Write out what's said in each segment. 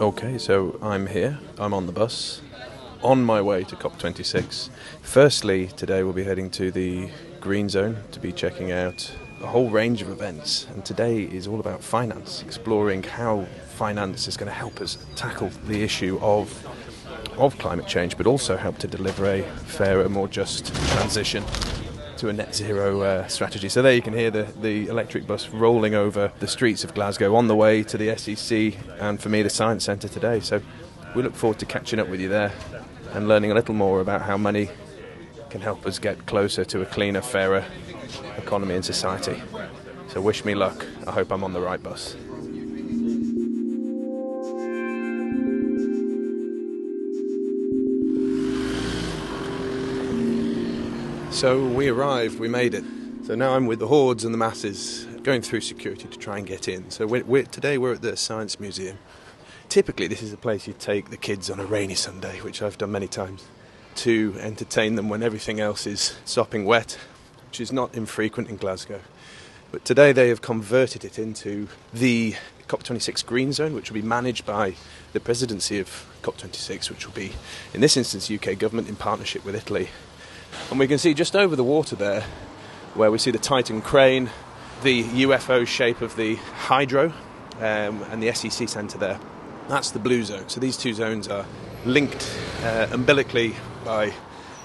Okay, so I'm here. I'm on the bus, on my way to COP26. Firstly, today we'll be heading to the Green Zone to be checking out a whole range of events. And today is all about finance, exploring how finance is going to help us tackle the issue of of climate change, but also help to deliver a fairer, more just transition to a net zero uh, strategy. So there you can hear the, the electric bus rolling over the streets of Glasgow on the way to the SEC and for me the Science Centre today. So we look forward to catching up with you there and learning a little more about how money can help us get closer to a cleaner, fairer economy and society. So wish me luck. I hope I'm on the right bus. So we arrived, we made it. So now I'm with the hordes and the masses going through security to try and get in. So we're, we're, today we're at the Science Museum. Typically, this is a place you take the kids on a rainy Sunday, which I've done many times, to entertain them when everything else is sopping wet, which is not infrequent in Glasgow. But today they have converted it into the COP26 Green Zone, which will be managed by the presidency of COP26, which will be, in this instance, UK government in partnership with Italy and we can see just over the water there, where we see the Titan crane, the UFO shape of the Hydro, um, and the SEC centre there. That's the blue zone. So these two zones are linked uh, umbilically by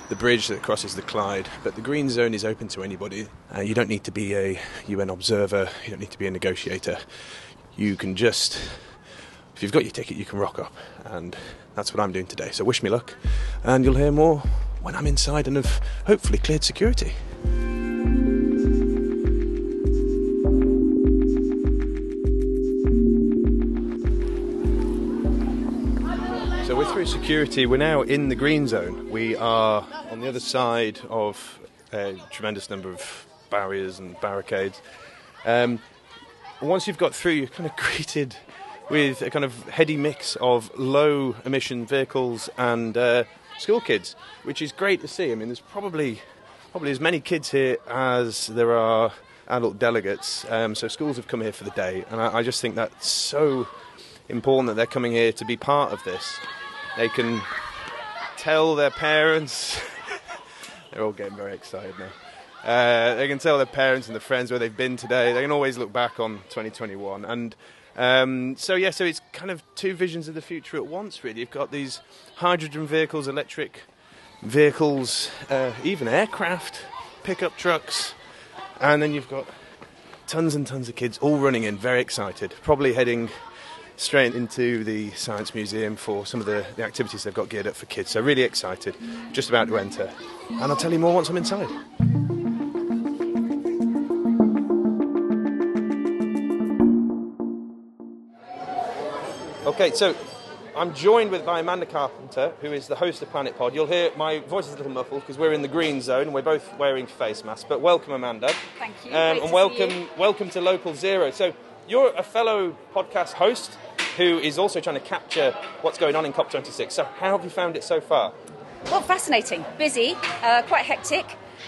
the bridge that crosses the Clyde. But the green zone is open to anybody. Uh, you don't need to be a UN observer, you don't need to be a negotiator. You can just, if you've got your ticket, you can rock up. And that's what I'm doing today. So wish me luck, and you'll hear more when I'm inside and have hopefully cleared security. So we're through security. We're now in the green zone. We are on the other side of a tremendous number of barriers and barricades. Um, once you've got through, you're kind of greeted with a kind of heady mix of low emission vehicles and uh, school kids, which is great to see. I mean, there's probably probably as many kids here as there are adult delegates. Um, so schools have come here for the day, and I, I, just think that's so important that they're coming here to be part of this. They can tell their parents. they're all getting very excited now. Uh, they can tell their parents and their friends where they've been today. They can always look back on 2021 and um, so yeah, so it's kind of two visions of the future at once. Really, you've got these hydrogen vehicles, electric vehicles, uh, even aircraft, pickup trucks, and then you've got tons and tons of kids all running in, very excited, probably heading straight into the Science Museum for some of the, the activities they've got geared up for kids. So really excited, just about to enter, and I'll tell you more once I'm inside. Okay, so I'm joined with by Amanda Carpenter, who is the host of Planet Pod. You'll hear my voice is a little muffled because we're in the green zone and we're both wearing face masks. But welcome, Amanda. Thank you. Um, and welcome, welcome to Local Zero. So you're a fellow podcast host who is also trying to capture what's going on in COP26. So, how have you found it so far? Well, fascinating, busy, uh, quite hectic.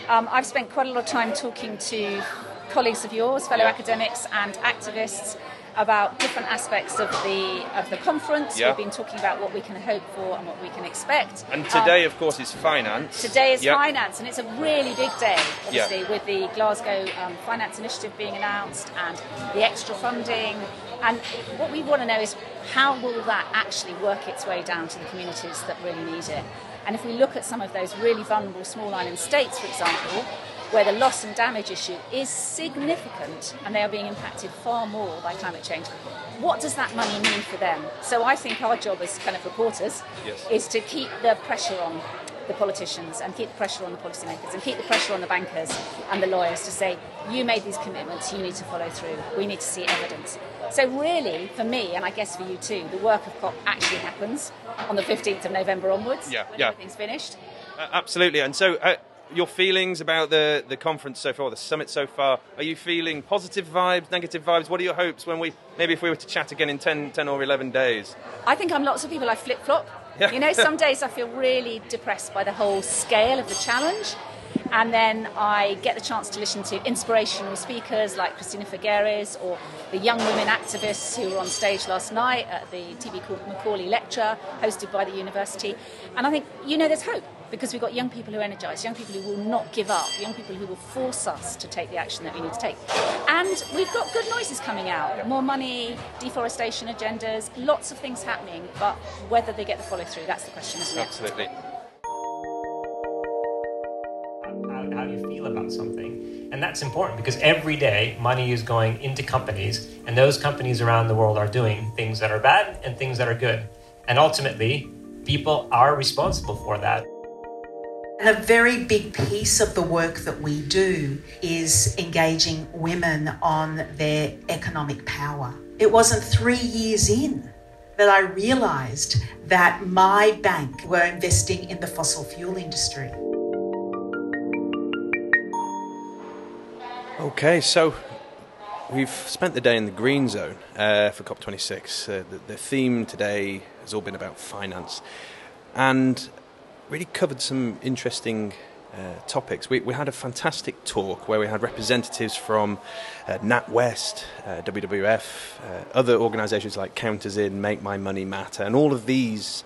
Um, I've spent quite a lot of time talking to colleagues of yours, fellow academics and activists, about different aspects of the of the conference. Yeah. We've been talking about what we can hope for and what we can expect. And today, um, of course, is finance. Today is yep. finance, and it's a really big day, obviously, with the Glasgow um, Finance Initiative being announced and the extra funding. And what we want to know is how will that actually work its way down to the communities that really need it. And if we look at some of those really vulnerable small island states, for example, where the loss and damage issue is significant and they are being impacted far more by climate change. What does that money mean for them? So I think our job as kind of reporters yes. is to keep the pressure on the politicians and keep the pressure on the policymakers and keep the pressure on the bankers and the lawyers to say, you made these commitments, you need to follow through, we need to see evidence. So, really, for me, and I guess for you too, the work of COP actually happens on the 15th of November onwards yeah, when yeah. everything's finished. Uh, absolutely. And so, uh, your feelings about the, the conference so far, the summit so far. Are you feeling positive vibes, negative vibes? What are your hopes when we, maybe if we were to chat again in 10, 10 or 11 days? I think I'm lots of people, I flip flop. Yeah. You know, some days I feel really depressed by the whole scale of the challenge. And then I get the chance to listen to inspirational speakers like Christiana Figueres or the young women activists who were on stage last night at the TB Macaulay lecture hosted by the university. And I think, you know, there's hope because we've got young people who are energised, young people who will not give up, young people who will force us to take the action that we need to take. And we've got good noises coming out more money, deforestation agendas, lots of things happening, but whether they get the follow through, that's the question, isn't it? Absolutely. How, how do you feel about something? And that's important because every day money is going into companies, and those companies around the world are doing things that are bad and things that are good. And ultimately, people are responsible for that. And a very big piece of the work that we do is engaging women on their economic power. It wasn't three years in that I realised that my bank were investing in the fossil fuel industry. Okay, so we've spent the day in the green zone uh, for COP26. Uh, the, the theme today has all been about finance. And really covered some interesting uh, topics. We, we, had a fantastic talk where we had representatives from uh, NatWest, uh, WWF, uh, other organisations like Count Us In, Make My Money Matter, and all of these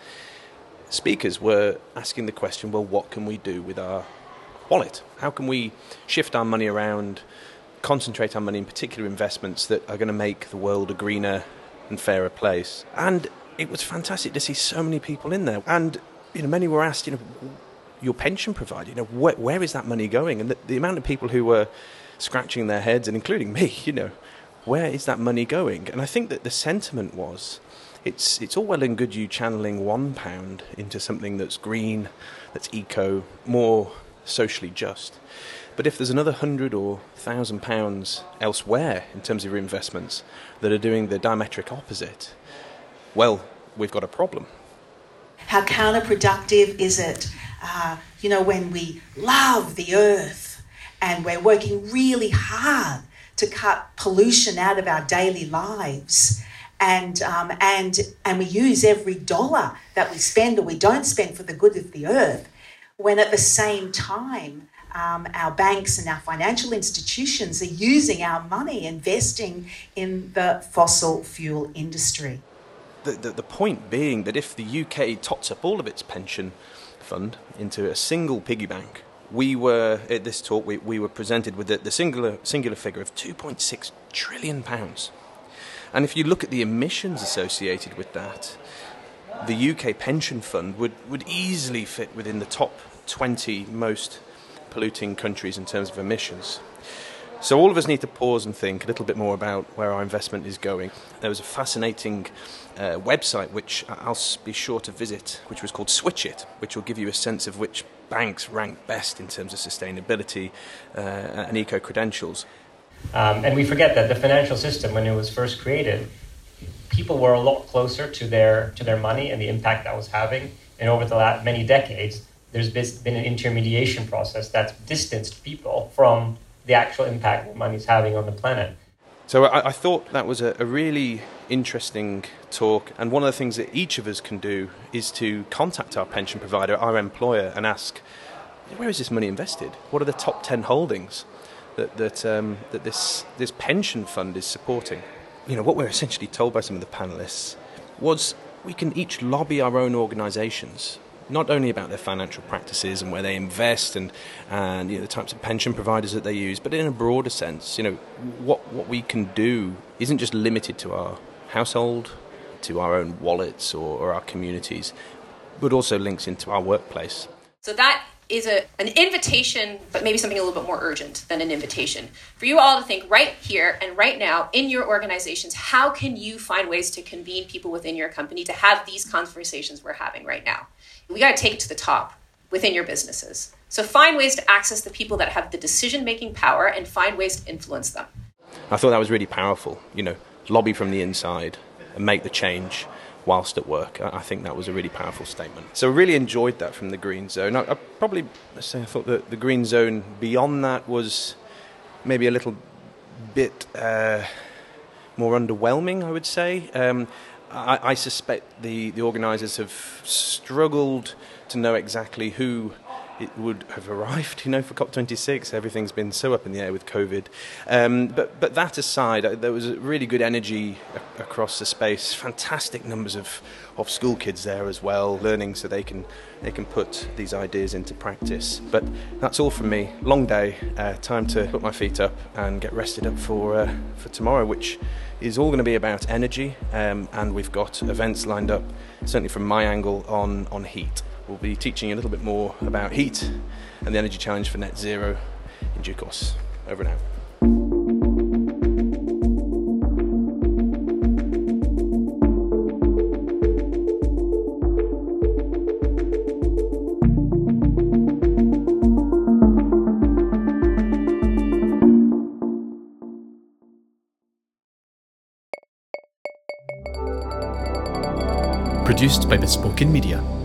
speakers were asking the question well, what can we do with our wallet? How can we shift our money around, concentrate our money in particular investments that are going to make the world a greener and fairer place? And it was fantastic to see so many people in there. And you know, many were asked, you know, your pension provider, you know, where, where is that money going? And the, the amount of people who were scratching their heads, and including me, you know, where is that money going? And I think that the sentiment was, it's it's all well and good you channeling one pound into something that's green, that's eco, more socially just. But if there's another hundred or thousand pounds elsewhere in terms of your investments that are doing the diametric opposite, well, we've got a problem. How counterproductive is it, uh, you know, when we love the earth and we're working really hard to cut pollution out of our daily lives? And, um, and, and we use every dollar that we spend or we don't spend for the good of the earth, when at the same time um, our banks and our financial institutions are using our money investing in the fossil fuel industry the, the, the point being that if the UK tots up all of its pension fund into a single piggy bank, we were at this talk we, we were presented with the, the singular singular figure of 2.6 trillion pounds. And if you look at the emissions associated with that, the UK pension fund would, would easily fit within the top 20 most polluting countries in terms of emissions. So all of us need to pause and think a little bit more about where our investment is going. There was a fascinating uh, website which I'll be sure to visit, which was called Switch It, which will give you a sense of which banks rank best in terms of sustainability uh, and eco credentials. Um, and we forget that the financial system, when it was first created, people were a lot closer to their to their money and the impact that was having. And over the last many decades, there's been an intermediation process that's distanced people from the actual impact that money is having on the planet. So I, I thought that was a, a, really interesting talk, and one of the things that each of us can do is to contact our pension provider, our employer, and ask, where is this money invested? What are the top ten holdings that that um, that this this pension fund is supporting? You know what we're essentially told by some of the panelists was we can each lobby our own organisations not only about their financial practices and where they invest and, and you know, the types of pension providers that they use, but in a broader sense, you know, what, what we can do isn't just limited to our household, to our own wallets or, or our communities, but also links into our workplace. So that is a, an invitation, but maybe something a little bit more urgent than an invitation. For you all to think right here and right now in your organizations, how can you find ways to convene people within your company to have these conversations we're having right now? We got to take it to the top within your businesses. So find ways to access the people that have the decision making power and find ways to influence them. I thought that was really powerful. You know, lobby from the inside and make the change whilst at work. I think that was a really powerful statement. So I really enjoyed that from the green zone. I, I probably say I thought that the green zone beyond that was maybe a little bit uh, more underwhelming. I would say. Um, I, I suspect the, the organisers have struggled to know exactly who it would have arrived, you know, for COP26. Everything's been so up in the air with COVID. Um, but, but that aside, uh, there was really good energy a- across the space. Fantastic numbers of, of school kids there as well, learning so they can, they can put these ideas into practice. But that's all from me. Long day, uh, time to put my feet up and get rested up for, uh, for tomorrow, which is all going to be about energy. Um, and we've got events lined up, certainly from my angle, on, on heat. We'll be teaching a little bit more about heat and the energy challenge for net zero in due course. Over and out. Produced by Bespoken Media.